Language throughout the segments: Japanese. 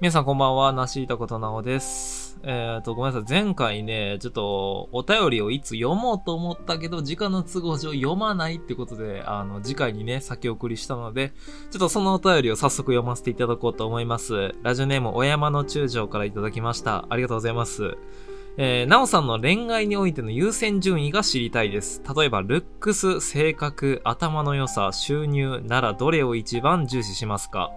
皆さんこんばんは、なしいたことなおです。えっ、と、ごめんなさい。前回ね、ちょっと、お便りをいつ読もうと思ったけど、時間の都合上読まないってことで、あの、次回にね、先送りしたので、ちょっとそのお便りを早速読ませていただこうと思います。ラジオネーム、お山の中将からいただきました。ありがとうございます。えー、なおさんの恋愛においての優先順位が知りたいです。例えば、ルックス、性格、頭の良さ、収入ならどれを一番重視しますか？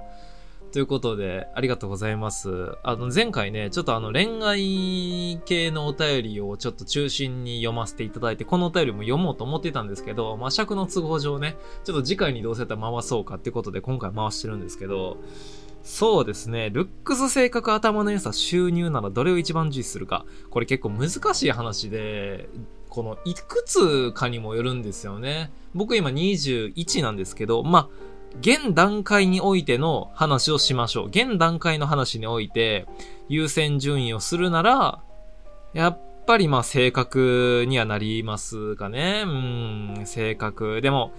ということで、ありがとうございます。あの、前回ね、ちょっとあの、恋愛系のお便りをちょっと中心に読ませていただいて、このお便りも読もうと思ってたんですけど、まあ、尺の都合上ね、ちょっと次回にどうせやったら回そうかってことで今回回してるんですけど、そうですね、ルックス性格頭の良さ収入ならどれを一番重視するか。これ結構難しい話で、このいくつかにもよるんですよね。僕今21なんですけど、まあ、現段階においての話をしましょう。現段階の話において優先順位をするなら、やっぱりまあ性格にはなりますかね。うん、性格。でも、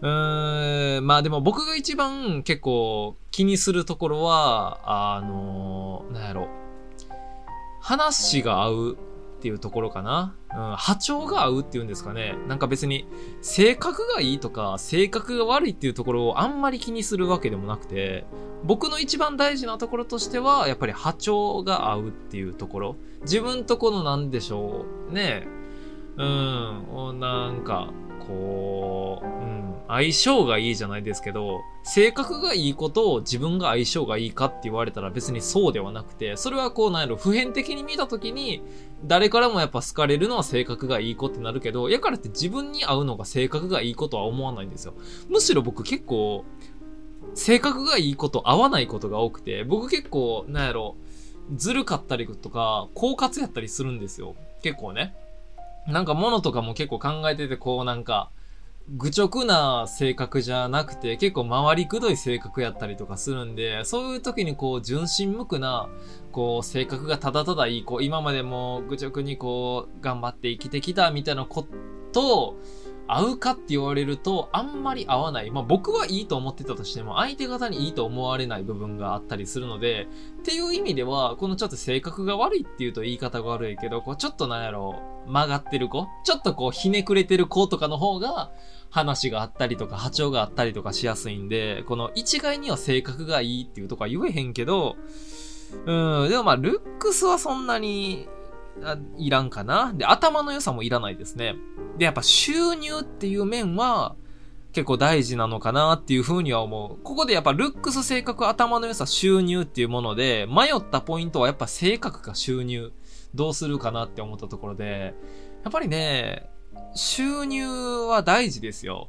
うーん、まあでも僕が一番結構気にするところは、あの、なんやろ。話が合うっていうところかな。うん、波長が合うっていうんですかね。なんか別に、性格がいいとか、性格が悪いっていうところをあんまり気にするわけでもなくて、僕の一番大事なところとしては、やっぱり波長が合うっていうところ。自分とこのなんでしょう。ねうん、なんか、こう、うん、相性がいいじゃないですけど、性格がいいことを自分が相性がいいかって言われたら別にそうではなくて、それはこうなんやろ、普遍的に見たときに、誰からもやっぱ好かれるのは性格がいい子ってなるけど、やからって自分に合うのが性格がいい子とは思わないんですよ。むしろ僕結構、性格がいい子と合わないことが多くて、僕結構、なんやろ、ずるかったりとか、狡猾やったりするんですよ。結構ね。なんか物とかも結構考えてて、こうなんか、愚直な性格じゃなくて、結構回りくどい性格やったりとかするんで、そういう時にこう、純真無垢な、こう、性格がただただいいこう、今までも愚直にこう、頑張って生きてきたみたいなことを合うかって言われると、あんまり合わない。まあ僕はいいと思ってたとしても、相手方にいいと思われない部分があったりするので、っていう意味では、このちょっと性格が悪いっていうと言い方が悪いけど、こうちょっとなんやろう、曲がってる子ちょっとこうひねくれてる子とかの方が、話があったりとか波長があったりとかしやすいんで、この一概には性格がいいっていうとか言えへんけど、うん、でもまあ、ルックスはそんなに、あいらんかな？で、頭の良さもいらないですね。で、やっぱ収入っていう面は、結構大事なのかなっていう風には思う。ここでやっぱルックス性格頭の良さ収入っていうもので、迷ったポイントはやっぱ性格か収入。どうするかなって思ったところで、やっぱりね、収入は大事ですよ。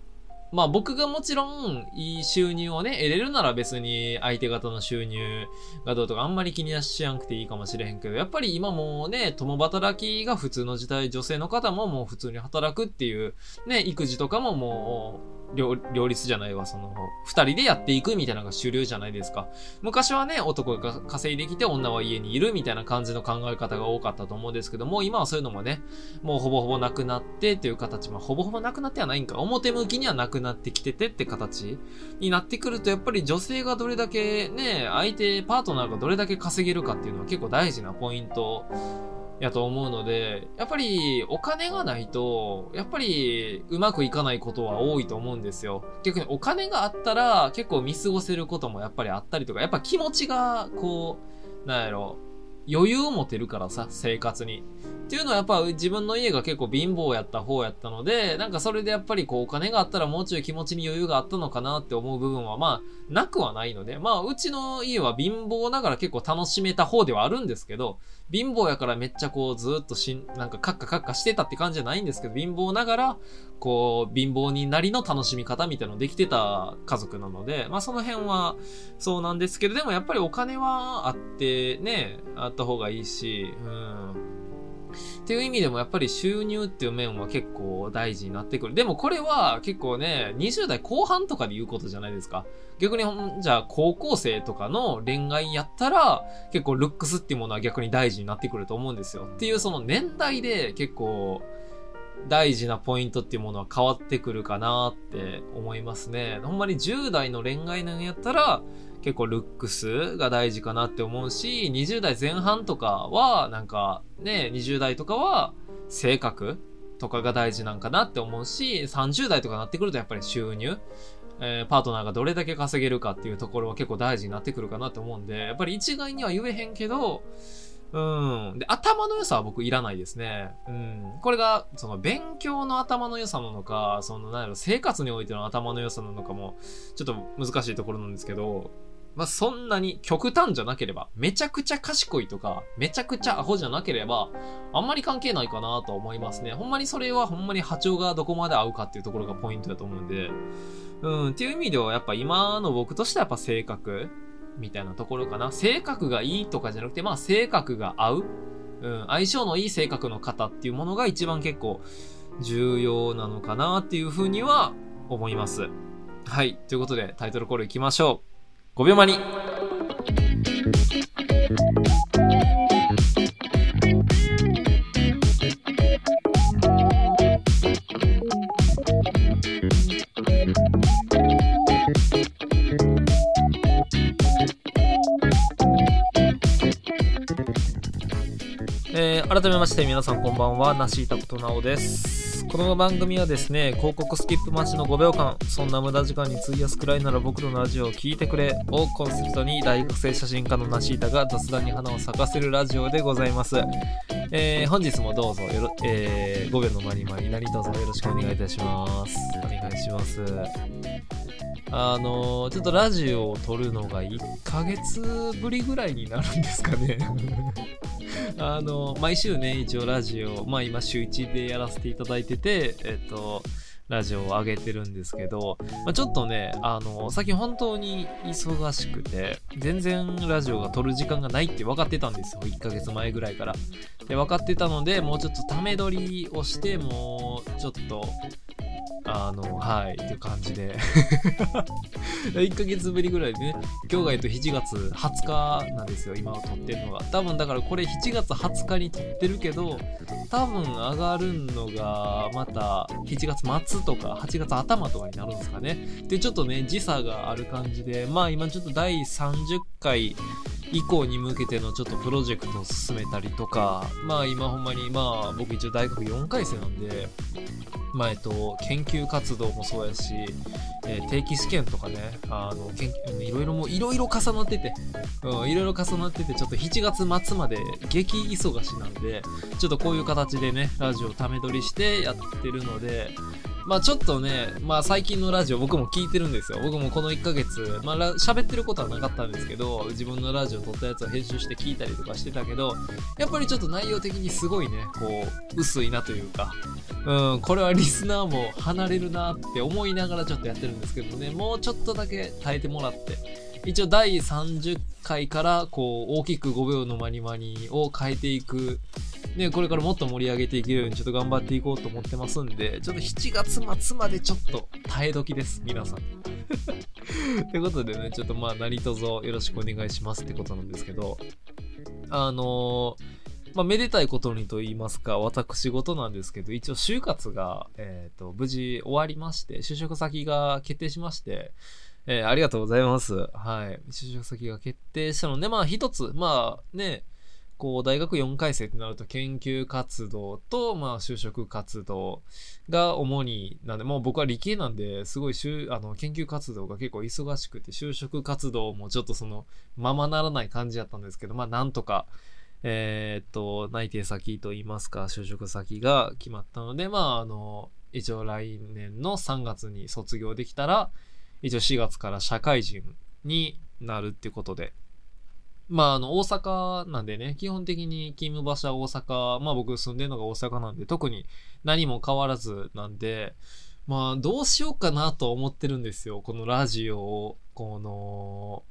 まあ僕がもちろんいい収入をね、得れるなら別に相手方の収入がどうとかあんまり気にはしやんくていいかもしれへんけど、やっぱり今もうね、共働きが普通の時代、女性の方ももう普通に働くっていう、ね、育児とかももう、両立じゃないわ、その、二人でやっていくみたいなのが主流じゃないですか。昔はね、男が稼いできて女は家にいるみたいな感じの考え方が多かったと思うんですけども、今はそういうのもね、もうほぼほぼなくなってっていう形、まあほぼほぼなくなってはないんか、表向きにはなくなってきててって形になってくると、やっぱり女性がどれだけね、相手、パートナーがどれだけ稼げるかっていうのは結構大事なポイントやと思うので、やっぱりお金がないと、やっぱりうまくいかないことは多いと思うんですよ。逆にお金があったら結構見過ごせることもやっぱりあったりとか、やっぱ気持ちがこう、なんやろ、余裕を持てるからさ、生活に。っていうのはやっぱ自分の家が結構貧乏やった方やったので、なんかそれでやっぱりこうお金があったらもうちょい気持ちに余裕があったのかなって思う部分はまあなくはないので、まあうちの家は貧乏ながら結構楽しめた方ではあるんですけど、貧乏やからめっちゃこうずっとしん、なんかカッカカッカしてたって感じじゃないんですけど、貧乏ながら、こう、貧乏になりの楽しみ方みたいなのできてた家族なので、まあその辺はそうなんですけど、でもやっぱりお金はあってね、あった方がいいし、うん。っていう意味でもやっぱり収入っていう面は結構大事になってくる。でもこれは結構ね、20代後半とかで言うことじゃないですか。逆に、じゃあ高校生とかの恋愛やったら、結構ルックスっていうものは逆に大事になってくると思うんですよ。っていうその年代で結構大事なポイントっていうものは変わってくるかなって思いますね。ほんまに10代の恋愛なんやったら、結構ルックスが大事かなって思うし、20代前半とかは、なんかね、20代とかは性格とかが大事なんかなって思うし、30代とかなってくるとやっぱり収入、えー、パートナーがどれだけ稼げるかっていうところは結構大事になってくるかなって思うんで、やっぱり一概には言えへんけど、うん。で、頭の良さは僕いらないですね。うん。これが、その勉強の頭の良さなのか、その、なんやろ、生活においての頭の良さなのかも、ちょっと難しいところなんですけど、まあ、そんなに極端じゃなければ、めちゃくちゃ賢いとか、めちゃくちゃアホじゃなければ、あんまり関係ないかなと思いますね。ほんまにそれはほんまに波長がどこまで合うかっていうところがポイントだと思うんで、うん、っていう意味ではやっぱ今の僕としてはやっぱ性格みたいなところかな。性格がいいとかじゃなくて、まあ性格が合う。うん、相性のいい性格の方っていうものが一番結構重要なのかなっていうふうには思います。はい。ということでタイトルコールいきましょう。5秒前に。えー、改めまして皆さんこんばんは、なしいたことなおです。この番組はですね、広告スキップ待ちの5秒間、そんな無駄時間に費やすくらいなら僕のラジオを聴いてくれをコンセプトに大学生写真家のナシータが雑談に花を咲かせるラジオでございます。えー、本日もどうぞよろ、えー、5秒のまにまに何卒よろしくお願いいたします。お願いします。あのー、ちょっとラジオを撮るのが1ヶ月ぶりぐらいになるんですかねあの、毎週ね、一応ラジオ、まあ今週1でやらせていただいてて、えっと、ラジオを上げてるんですけど、まあ、ちょっとね、あの、最近本当に忙しくて、全然ラジオが撮る時間がないって分かってたんですよ。1ヶ月前ぐらいから。で、分かってたので、もうちょっとため撮りをして、もうちょっと、あの、はい、っていう感じで 1ヶ月ぶりぐらいでね、今日がえっと7月20日なんですよ、今を撮ってるのが。多分だからこれ7月20日に撮ってるけど、多分上がるのがまた7月末とか8月頭とかになるんですかね。で、ちょっとね、時差がある感じで、まあ今ちょっと第30回以降に向けてのちょっとプロジェクトを進めたりとか、まあ今ほんまに、まあ僕一応大学4回生なんで、まあ、えっと、研究活動もそうやし、えー、定期試験とかね、あの、研究、いろいろも、いろいろ重なってて、うん、いろいろ重なってて、ちょっと7月末まで激忙しなんで、ちょっとこういう形でね、ラジオをため撮りしてやってるので、まあちょっとね、まあ最近のラジオ僕も聞いてるんですよ。僕もこの1ヶ月、まあ喋ってることはなかったんですけど、自分のラジオ撮ったやつを編集して聞いたりとかしてたけど、やっぱりちょっと内容的にすごいね、こう、薄いなというか、うん、これはリスナーも離れるなって思いながらちょっとやってるんですけどね、もうちょっとだけ耐えてもらって、一応第30回からこう大きく5秒のマニマニを変えていくね、これからもっと盛り上げていけるようにちょっと頑張っていこうと思ってますんで、ちょっと7月末までちょっと耐え時です、皆さん。ということでね、ちょっとまあ何卒よろしくお願いしますってことなんですけど、あの、まあ、めでたいことにと言いますか、私事なんですけど、一応就活が、えっ、ー、と、無事終わりまして、就職先が決定しまして、えー、ありがとうございます。はい。就職先が決定したので、まあ一つ、まあね、こう、大学4回生ってなると研究活動と、まあ、就職活動が主に、なんで、もう僕は理系なんで、すごい、あの、研究活動が結構忙しくて、就職活動もちょっとその、ままならない感じだったんですけど、まあ、なんとか、え、っと、内定先といいますか、就職先が決まったので、まあ、あの、一応来年の3月に卒業できたら、一応4月から社会人になるってことで、まあ、あの、大阪なんでね、基本的に勤務場所は大阪、まあ僕住んでるのが大阪なんで、特に何も変わらずなんで、まあ、どうしようかなと思ってるんですよ。このラジオを、この、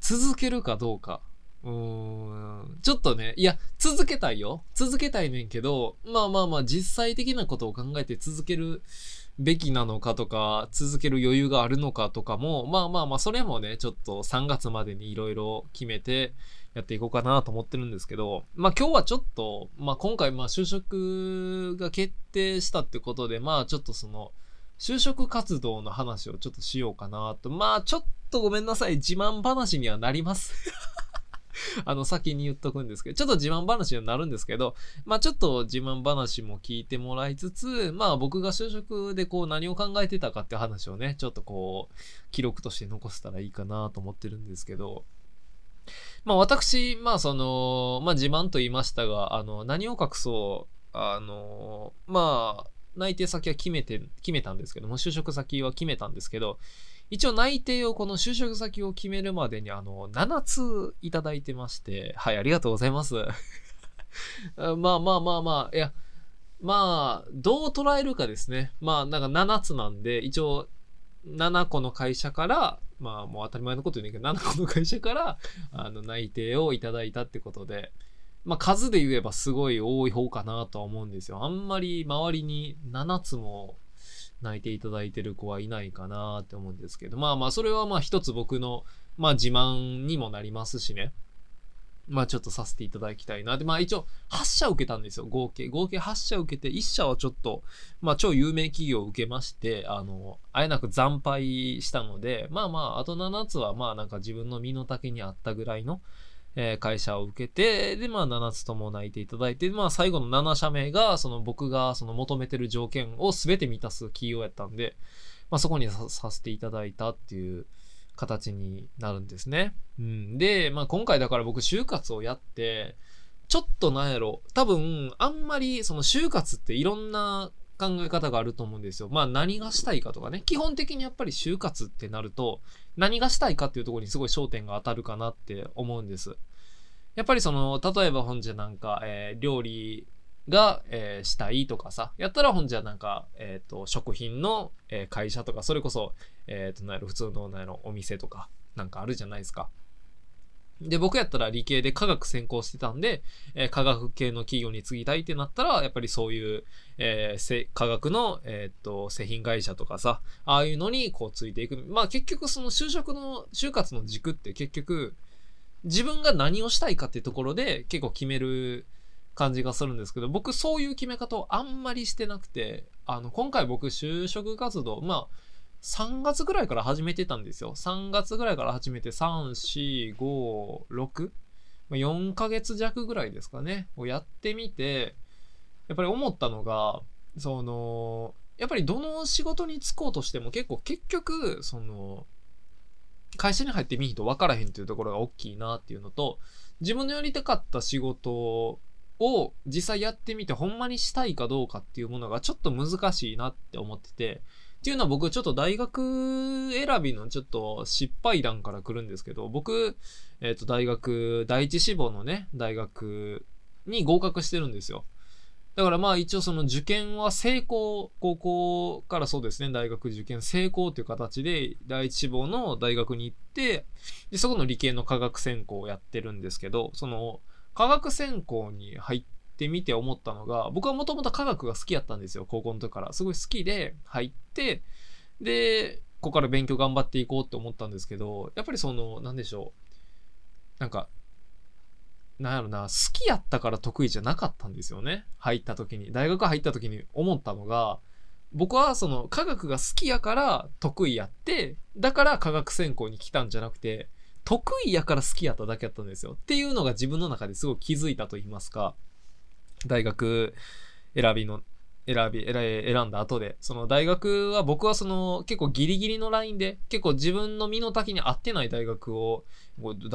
続けるかどうか。うーん、ちょっとね、いや、続けたいよ。続けたいねんけど、まあまあまあ、実際的なことを考えて続けるべきなのかとか、続ける余裕があるのかとかも、まあまあまあ、それもね、ちょっと3月までにいろいろ決めてやっていこうかなと思ってるんですけど、まあ今日はちょっと、まあ今回まあ就職が決定したってことで、まあちょっとその、就職活動の話をちょっとしようかなと。まあちょっとごめんなさい。自慢話にはなります。あの、先に言っとくんですけど、ちょっと自慢話になるんですけど、まあちょっと自慢話も聞いてもらいつつ、まあ僕が就職でこう何を考えてたかって話をね、ちょっとこう、記録として残せたらいいかなと思ってるんですけど、まあ私、まあその、まあ自慢と言いましたが、あの、何を隠そう、あの、まあ、内定先は決めて、決めたんですけども、就職先は決めたんですけど、一応内定をこの就職先を決めるまでにあの、7ついただいてまして、はい、ありがとうございます。まあまあまあまあ、いや、まあ、どう捉えるかですね。まあ、なんか7つなんで、一応、7個の会社から、まあもう当たり前のこと言うんだけど、7個の会社から、あの、内定をいただいたってことで、まあ数で言えばすごい多い方かなとは思うんですよ。あんまり周りに7つも泣いていただいてる子はいないかなって思うんですけど、まあまあ、それはまあ一つ僕の、まあ自慢にもなりますしね。まあちょっとさせていただきたいな。で、まあ一応8社受けたんですよ。合計。合計8社受けて、1社はちょっと、まあ超有名企業を受けまして、あの、あえなく惨敗したので、まあまあ、あと7つはまあなんか自分の身の丈にあったぐらいの、えー、会社を受けて、で、まあ、7つとも泣いていただいて、まあ、最後の7社目が、その僕がその求めてる条件を全て満たす企業やったんで、まあ、そこにさせていただいたっていう形になるんですね。うん。で、まあ、今回だから僕、就活をやって、ちょっとなんやろ、多分、あんまり、その就活っていろんな考え方があると思うんですよ。まあ何がしたいかとかね。基本的にやっぱり就活ってなると、何がしたいかっていうところにすごい焦点が当たるかなって思うんです。やっぱりその、例えば本じゃなんか、えー、料理が、えー、したいとかさ、やったら本じゃなんか、えっ、ー、と、食品の、え会社とか、それこそ、えっ、と、なんやろ、普通の、なんやろ、お店とか、なんかあるじゃないですか。で、僕やったら理系で科学専攻してたんで、えー、科学系の企業に継ぎたいってなったら、やっぱりそういう、えー、科学の、えー、っと、製品会社とかさ、ああいうのにこうついていく。まあ結局その就職の、就活の軸って結局、自分が何をしたいかっていうところで結構決める感じがするんですけど、僕そういう決め方をあんまりしてなくて、あの、今回僕就職活動、まあ、3月ぐらいから始めてたんですよ。3月ぐらいから始めて、3、4、5、6? 4ヶ月弱ぐらいですかね。をやってみて、やっぱり思ったのが、その、やっぱりどの仕事に就こうとしても結構結局、その、会社に入ってみんと分からへんっていうところが大きいなっていうのと、自分のやりたかった仕事を実際やってみてほんまにしたいかどうかっていうものがちょっと難しいなって思ってて、っていうのは僕ちょっと大学選びのちょっと失敗談から来るんですけど、僕、えっ、ー、と大学、第一志望のね、大学に合格してるんですよ。だからまあ一応その受験は成功、高校からそうですね、大学受験成功という形で第一志望の大学に行って、で、そこの理系の科学専攻をやってるんですけど、その科学専攻に入ってってみて思ったのが、僕はもともと科学が好きやったんですよ、高校の時から。すごい好きで入って、で、ここから勉強頑張っていこうって思ったんですけど、やっぱりその、なんでしょう。なんか、なんやろな、好きやったから得意じゃなかったんですよね。入った時に。大学入った時に思ったのが、僕はその科学が好きやから得意やって、だから科学専攻に来たんじゃなくて、得意やから好きやっただけやったんですよ。っていうのが自分の中ですごい気づいたと言いますか。大学選びの、選び、選んだ後で、その大学は僕はその結構ギリギリのラインで、結構自分の身の丈に合ってない大学を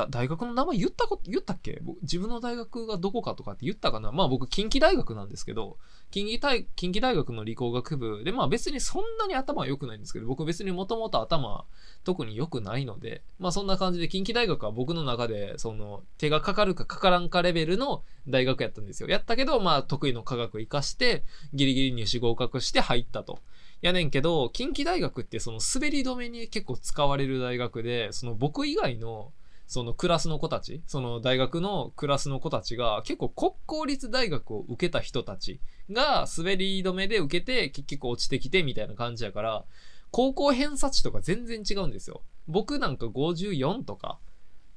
大学の名前言ったこと言ったっけ？自分の大学がどこかとかって言ったかな？まあ僕近畿大学なんですけど、近畿大近畿大学の理工学部で、まあ別にそんなに頭は良くないんですけど、僕別にもともと頭特に良くないので、まあそんな感じで近畿大学は僕の中でその手がかかるかかからんかレベルの大学やったんですよ。やったけど、まあ得意の科学活かしてギリギリ入試合格して入ったと。やねんけど、近畿大学ってその滑り止めに結構使われる大学で、その僕以外のそのクラスの子たち、その大学のクラスの子たちが結構国公立大学を受けた人たちが滑り止めで受けて結局落ちてきてみたいな感じやから、高校偏差値とか全然違うんですよ。僕なんか54とか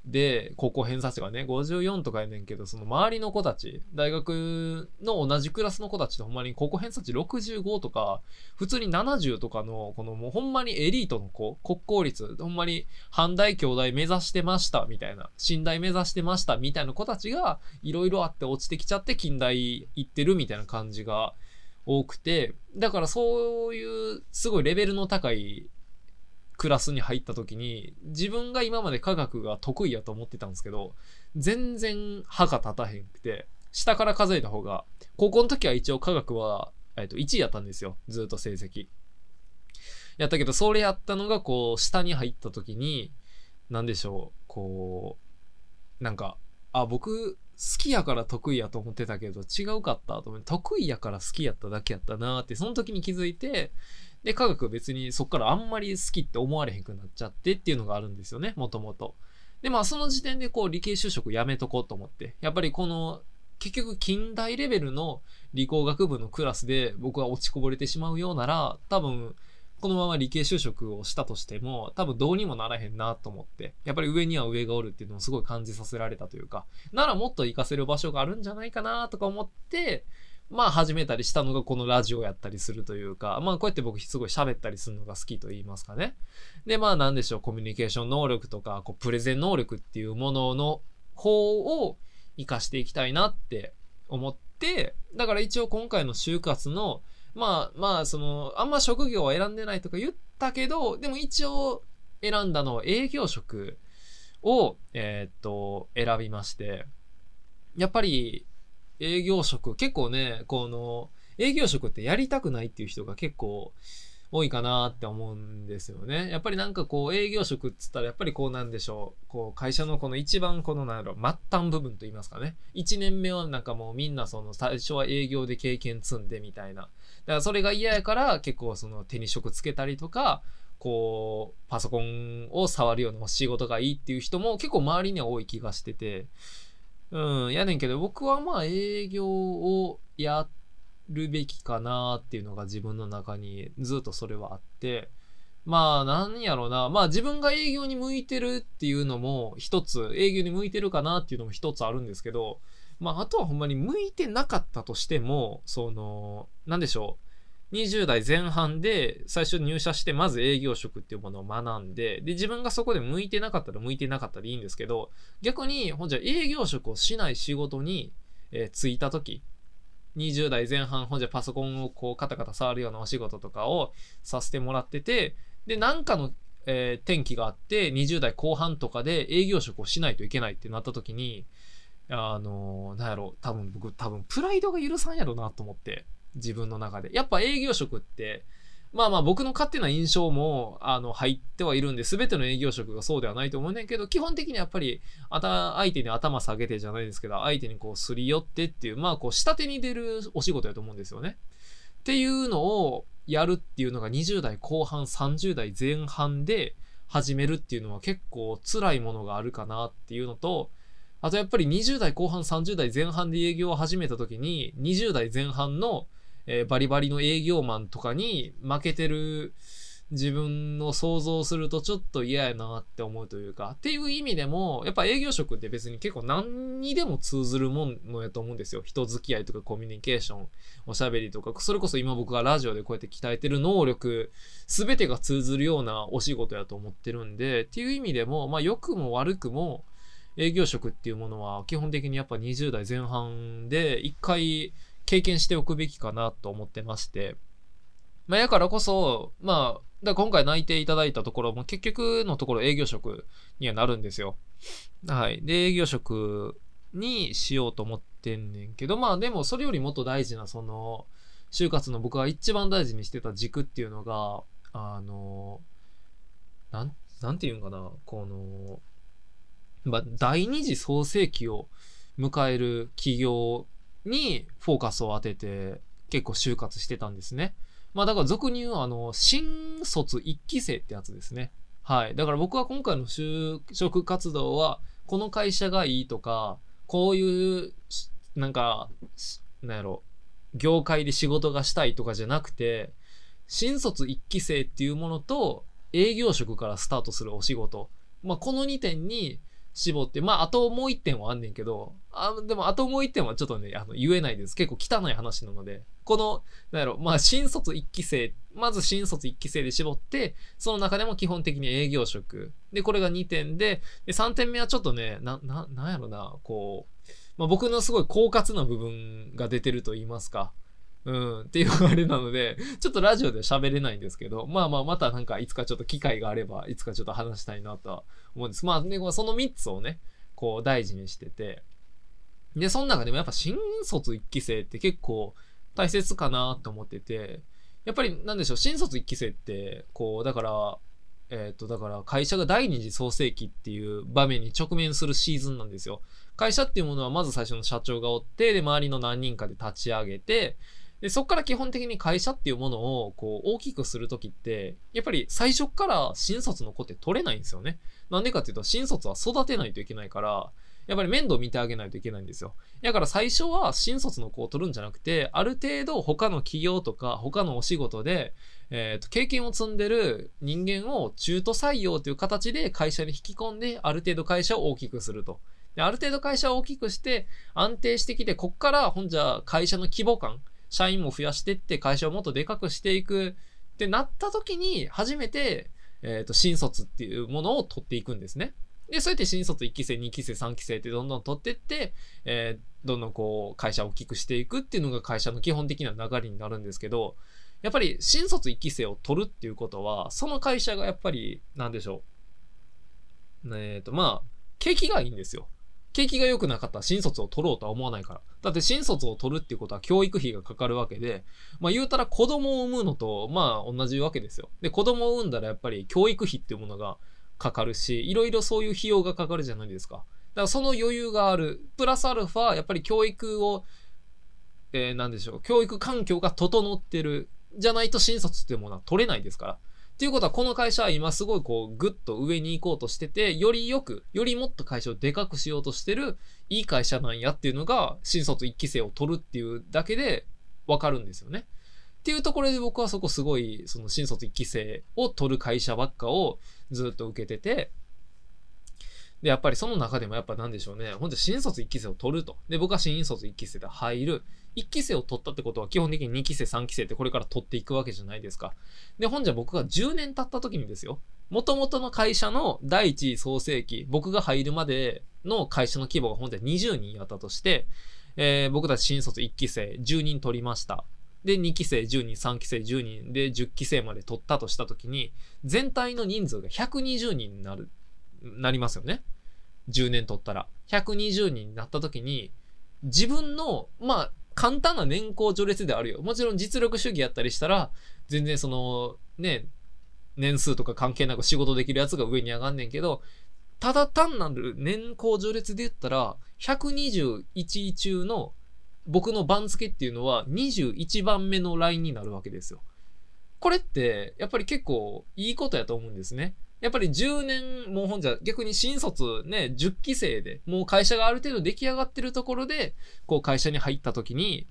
で、高校偏差値がね、54とかやねんけど、その周りの子たち、大学の同じクラスの子たちってほんまに高校偏差値65とか、普通に70とかの、このもうほんまにエリートの子、国公立、ほんまに阪大兄弟目指してましたみたいな、寝大目指してましたみたいな子たちが、いろいろあって落ちてきちゃって近大行ってるみたいな感じが多くて、だからそういうすごいレベルの高いクラスに入った時に、自分が今まで科学が得意やと思ってたんですけど、全然歯が立たへんくて、下から数えた方が、高校の時は一応科学は、えっと、1位やったんですよ。ずっと成績。やったけど、それやったのが、こう、下に入った時に、なんでしょう、こう、なんか、あ、僕、好きやから得意やと思ってたけど、違うかったと思って、得意やから好きやっただけやったなって、その時に気づいて、で、科学別にそっからあんまり好きって思われへんくなっちゃってっていうのがあるんですよね、もともと。で、まあその時点でこう理系就職やめとこうと思って、やっぱりこの結局近代レベルの理工学部のクラスで僕は落ちこぼれてしまうようなら、多分このまま理系就職をしたとしても、多分どうにもならへんなと思って、やっぱり上には上がおるっていうのをすごい感じさせられたというか、ならもっと活かせる場所があるんじゃないかなとか思って、まあ始めたりしたのがこのラジオやったりするというか、まあこうやって僕すごい喋ったりするのが好きと言いますかね。で、まあなんでしょう、コミュニケーション能力とか、こうプレゼン能力っていうものの方を活かしていきたいなって思って、だから一応今回の就活の、まあまあその、あんま職業は選んでないとか言ったけど、でも一応選んだのは営業職を、えー、っと、選びまして、やっぱり営業職、結構ね、この、営業職ってやりたくないっていう人が結構多いかなって思うんですよね。やっぱりなんかこう営業職っつったらやっぱりこうなんでしょう。こう会社のこの一番このなんやろ、末端部分と言いますかね。1年目はなんかもうみんなその最初は営業で経験積んでみたいな。だからそれが嫌やから結構その手に職つけたりとか、こうパソコンを触るような仕事がいいっていう人も結構周りには多い気がしてて。うん、やねんけど、僕はまあ営業をやるべきかなっていうのが自分の中にずっとそれはあって、まあ、なんやろうな。まあ自分が営業に向いてるっていうのも一つ、営業に向いてるかなっていうのも一つあるんですけど、まああとはほんまに向いてなかったとしても、その、なんでしょう。20代前半で最初入社してまず営業職っていうものを学んで、で、自分がそこで向いてなかったら向いてなかったでいいんですけど、逆に、ほんじゃ営業職をしない仕事に、えー、就いた時、20代前半、ほんじゃパソコンをこうカタカタ触るようなお仕事とかをさせてもらってて、で、なんかの、えー、転機があって、20代後半とかで営業職をしないといけないってなった時に、あのー、なんやろ、多分僕、多分プライドが許さんやろなと思って。自分の中で。やっぱ営業職って、まあまあ僕の勝手な印象も、あの、入ってはいるんで、全ての営業職がそうではないと思うねんけど、基本的にやっぱり、あた、相手に頭下げてじゃないですけど、相手にこうすり寄ってっていう、まあこう下手に出るお仕事やと思うんですよね。っていうのをやるっていうのが20代後半、30代前半で始めるっていうのは結構辛いものがあるかなっていうのと、あとやっぱり20代後半、30代前半で営業を始めた時に、20代前半のえー、バリバリの営業マンとかに負けてる自分を想像するとちょっと嫌やなって思うというか、っていう意味でも、やっぱ営業職って別に結構何にでも通ずるもんのやと思うんですよ。人付き合いとかコミュニケーション、おしゃべりとか、それこそ今僕がラジオでこうやって鍛えてる能力、すべてが通ずるようなお仕事やと思ってるんで、っていう意味でも、まあ良くも悪くも、営業職っていうものは基本的にやっぱ20代前半で一回経験しておくべきかなと思ってまして、まあ、やからこそ、まあ、だ今回内定いただいたところも結局のところ営業職にはなるんですよ。はい。で、営業職にしようと思ってんねんけど、まあでもそれよりもっと大事な、その、就活の僕が一番大事にしてた軸っていうのが、あの、なん、なんていうんかな、この、まあ、第二次創世期を迎える企業にフォーカスを当てて結構就活してたんですね。まあだから俗に言うあの、新卒1期生ってやつですね。はい。だから僕は今回の就職活動は、この会社がいいとか、こういう、なんか、なんやろ、業界で仕事がしたいとかじゃなくて、新卒1期生っていうものと、営業職からスタートするお仕事。まあこの2点に絞って、まあ、あともう一点はあんねんけど、あでも、あともう一点はちょっとね、あの、言えないです。結構汚い話なので、この、なんやろ、まあ、新卒1期生、まず新卒1期生で絞って、その中でも基本的に営業職。で、これが2点で、で、3点目はちょっとね、な、な、なんやろな、こう、まあ、僕のすごい狡猾な部分が出てると言いますか。うん、っていうあれなので、ちょっとラジオで喋れないんですけど、まあまあまたなんかいつかちょっと機会があれば、いつかちょっと話したいなとは思うんです。まあね、その3つをね、こう大事にしてて、で、その中でもやっぱ新卒1期生って結構大切かなと思ってて、やっぱりなんでしょう、新卒1期生って、こう、だから、えっ、ー、と、だから会社が第二次創世期っていう場面に直面するシーズンなんですよ。会社っていうものはまず最初の社長がおって、で、周りの何人かで立ち上げて、で、そこから基本的に会社っていうものをこう大きくするときって、やっぱり最初から新卒の子って取れないんですよね。なんでかっていうと、新卒は育てないといけないから、やっぱり面倒見てあげないといけないんですよ。だから最初は新卒の子を取るんじゃなくて、ある程度他の企業とか他のお仕事で、えっ、ー、と、経験を積んでる人間を中途採用という形で会社に引き込んで、ある程度会社を大きくすると。である程度会社を大きくして安定してきて、こっからほんじゃ会社の規模感、社員も増やしてって会社をもっとでかくしていくってなった時に初めて、えっ、ー、と、新卒っていうものを取っていくんですね。で、そうやって新卒1期生、2期生、3期生ってどんどん取ってって、えー、どんどんこう、会社を大きくしていくっていうのが会社の基本的な流れになるんですけど、やっぱり新卒1期生を取るっていうことは、その会社がやっぱり、なんでしょう。えっ、ー、と、まあ、景気がいいんですよ。景気が良くなかったら新卒を取ろうとは思わないから。だって新卒を取るっていうことは教育費がかかるわけで、まあ言うたら子供を産むのと、まあ同じわけですよ。で、子供を産んだらやっぱり教育費っていうものがかかるし、いろいろそういう費用がかかるじゃないですか。だからその余裕がある。プラスアルファ、やっぱり教育を、えー、なんでしょう。教育環境が整ってる。じゃないと新卒っていうものは取れないですから。っていうことは、この会社は今すごいこう、ぐっと上に行こうとしてて、よりよく、よりもっと会社をでかくしようとしてる、いい会社なんやっていうのが、新卒1期生を取るっていうだけでわかるんですよね。っていうところで僕はそこすごい、その新卒1期生を取る会社ばっかをずっと受けてて、で、やっぱりその中でもやっぱなんでしょうね。ほんと新卒1期生を取ると。で、僕は新卒1期生で入る。1期生を取ったってことは基本的に2期生、3期生ってこれから取っていくわけじゃないですか。で、ほんじゃ僕が10年経った時にですよ。元々の会社の第一次創世期、僕が入るまでの会社の規模がほんじゃ20人やったとして、えー、僕たち新卒1期生10人取りました。で、2期生10人、3期生10人で10期生まで取ったとした時に、全体の人数が120人になる、なりますよね。10年取ったら。120人になった時に、自分の、まあ、簡単な年功序列であるよ。もちろん実力主義やったりしたら、全然その、ね、年数とか関係なく仕事できるやつが上に上がんねんけど、ただ単なる年功序列で言ったら、121位中の僕の番付っていうのは21番目のラインになるわけですよ。これって、やっぱり結構いいことやと思うんですね。やっぱり10年、もうほんじゃ逆に新卒ね、10期生で、もう会社がある程度出来上がってるところで、こう会社に入った時に、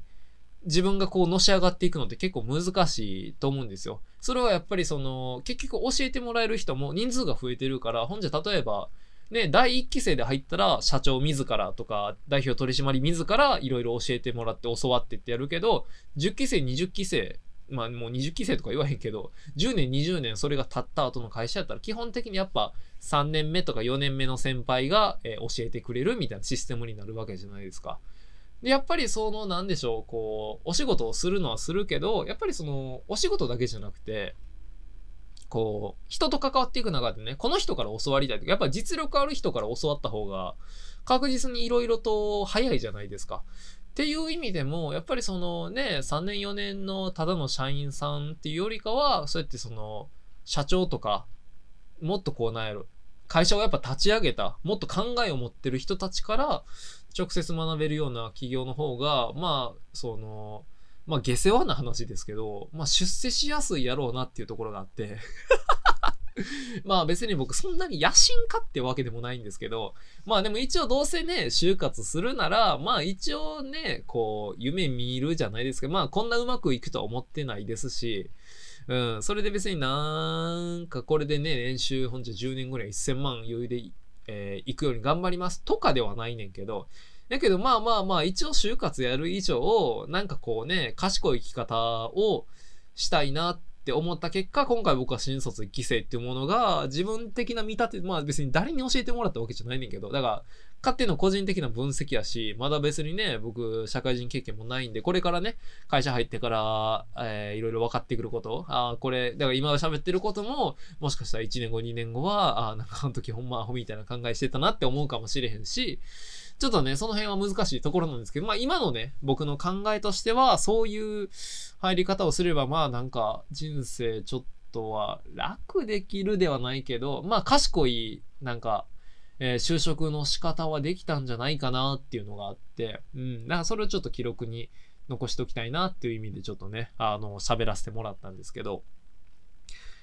自分がこうのし上がっていくのって結構難しいと思うんですよ。それはやっぱりその、結局教えてもらえる人も人数が増えてるから、ほんじゃ例えば、ね、第1期生で入ったら社長自らとか代表取締自らいろいろ教えてもらって教わってってやるけど、10期生、20期生まあもう20期生とか言わへんけど、10年、20年それが経った後の会社やったら、基本的にやっぱ3年目とか4年目の先輩が、えー、教えてくれるみたいなシステムになるわけじゃないですか。で、やっぱりその、なんでしょう、こう、お仕事をするのはするけど、やっぱりその、お仕事だけじゃなくて、こう、人と関わっていく中でね、この人から教わりたいとか、やっぱ実力ある人から教わった方が、確実に色々と早いじゃないですか。っていう意味でも、やっぱりそのね、3年4年のただの社員さんっていうよりかは、そうやってその、社長とか、もっとこうなんやろ、会社をやっぱ立ち上げた、もっと考えを持ってる人たちから、直接学べるような企業の方が、まあ、その、まあ、下世話な話ですけど、まあ、出世しやすいやろうなっていうところがあって。まあ別に僕そんなに野心家ってわけでもないんですけど、まあでも一応どうせね、就活するなら、まあ一応ね、こう、夢見るじゃないですか。まあこんなうまくいくとは思ってないですし、うん、それで別になんかこれでね、年収ほんじゃ10年ぐらい1000万余裕でえー行くように頑張りますとかではないねんけど、だけどまあまあまあ、一応就活やる以上、なんかこうね、賢い生き方をしたいなっって思った結果、今回僕は新卒1期生っていうものが、自分的な見立て、まあ別に誰に教えてもらったわけじゃないねんけど、だから、勝手の個人的な分析やし、まだ別にね、僕、社会人経験もないんで、これからね、会社入ってから、えーいろいろ分かってくること、あーこれ、だから今喋ってることも、もしかしたら1年後、2年後は、あなんかあの時ほんまアホみたいな考えしてたなって思うかもしれへんし、ちょっとね、その辺は難しいところなんですけど、まあ今のね、僕の考えとしては、そういう入り方をすれば、まあなんか人生ちょっとは楽できるではないけど、まあ賢い、なんか、えー就職の仕方はできたんじゃないかなっていうのがあって、うん、だからそれをちょっと記録に残しておきたいなっていう意味でちょっとね、あの、喋らせてもらったんですけど、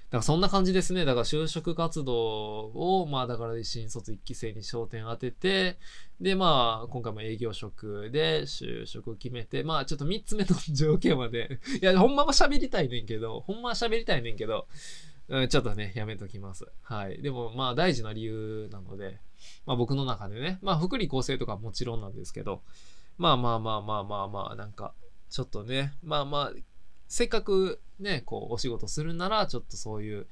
だからそんな感じですね。だから就職活動を、まあだから新卒1期生に焦点当てて、でまあ今回も営業職で就職を決めて、まあちょっと3つ目の条件まで、いやほんまは喋りたいねんけど、ほんまは喋りたいねんけど、うん、ちょっとね、やめときます。はい。でもまあ大事な理由なので、まあ僕の中でね、まあ福利厚生とかもちろんなんですけど、まあまあまあまあまあまあ、なんか、ちょっとね、まあまあ、せっかくね、こう、お仕事するなら、ちょっとそういう、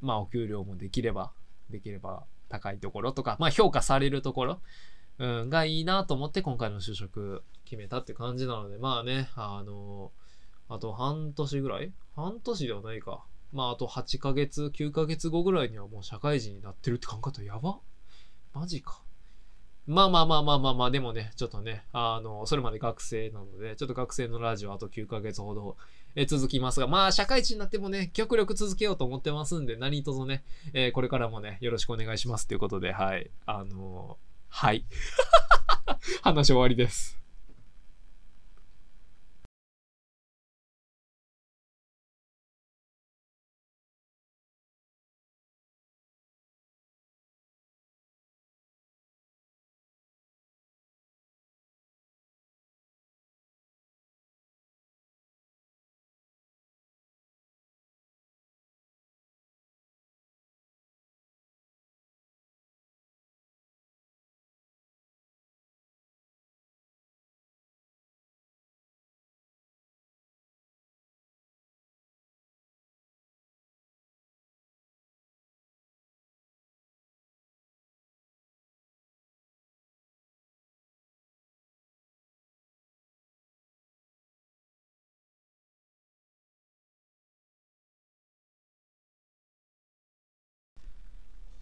まあ、お給料もできれば、できれば高いところとか、まあ、評価されるところ、うん、がいいなと思って、今回の就職決めたって感じなので、まあね、あの、あと半年ぐらい？半年ではないか。まあ、あと8ヶ月、9ヶ月後ぐらいにはもう社会人になってるって考えたらやば？マジか。まあまあまあまあまあまあ、でもね、ちょっとね、あの、それまで学生なので、ちょっと学生のラジオあと9ヶ月ほどえ続きますが、まあ、社会人になってもね、極力続けようと思ってますんで、何卒ね、えーこれからもね、よろしくお願いしますということで、はい。あのーはい。話終わりです。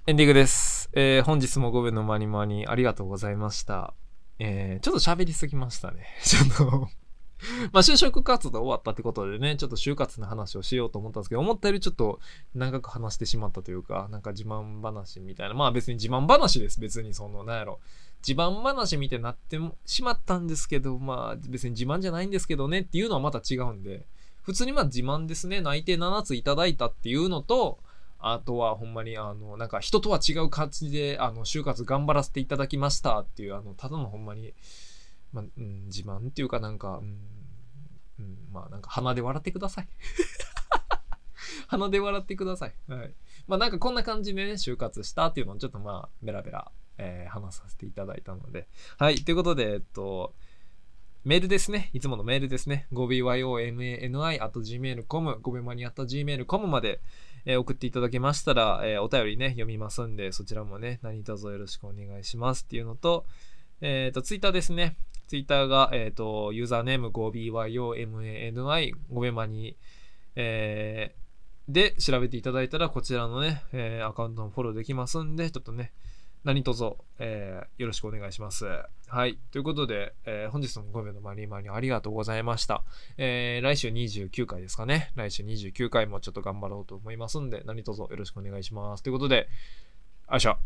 エンディングです。えー本日も5分の間に間にありがとうございました。えーちょっと喋りすぎましたね。ちょっとま、就職活動終わったってことでね、ちょっと就活の話をしようと思ったんですけど、思ったよりちょっと長く話してしまったというか、なんか自慢話みたいな。まあ別に自慢話です。別にその、なんやろ。自慢話みたいになってしまったんですけど、まあ別に自慢じゃないんですけどねっていうのはまた違うんで、普通にまあ自慢ですね。内定7ついただいたっていうのと、あとはほんまにあの、なんか人とは違う感じで、あの、就活頑張らせていただきましたっていう、あの、ただのほんまに、まあ、うん、自慢っていうかなんか、うん、うん、まあなんか鼻で笑ってください。鼻で笑ってください。はい。まあなんかこんな感じでね、就活したっていうのをちょっとまあ、ベラベラ、えー話させていただいたので。はい。ということで、えっと、メールですね。いつものメールですね。5byomani.gmail.com、5秒間にあった gmail.com まで、えー送っていただけましたら、えーお便りね、読みますんで、そちらもね、何卒よろしくお願いしますっていうのと、えっ、と、ツイッターですね。ツイッターが、えっ、と、ユーザーネーム 5byomani、5秒間に、えーで、調べていただいたら、こちらのね、えーアカウントもフォローできますんで、ちょっとね、何卒、えーよろしくお願いします。はい。ということで、えー本日も5秒のマリーマリありがとうございました。えー来週29回ですかね。来週29回もちょっと頑張ろうと思いますんで、何卒よろしくお願いします。ということで、よいしょ。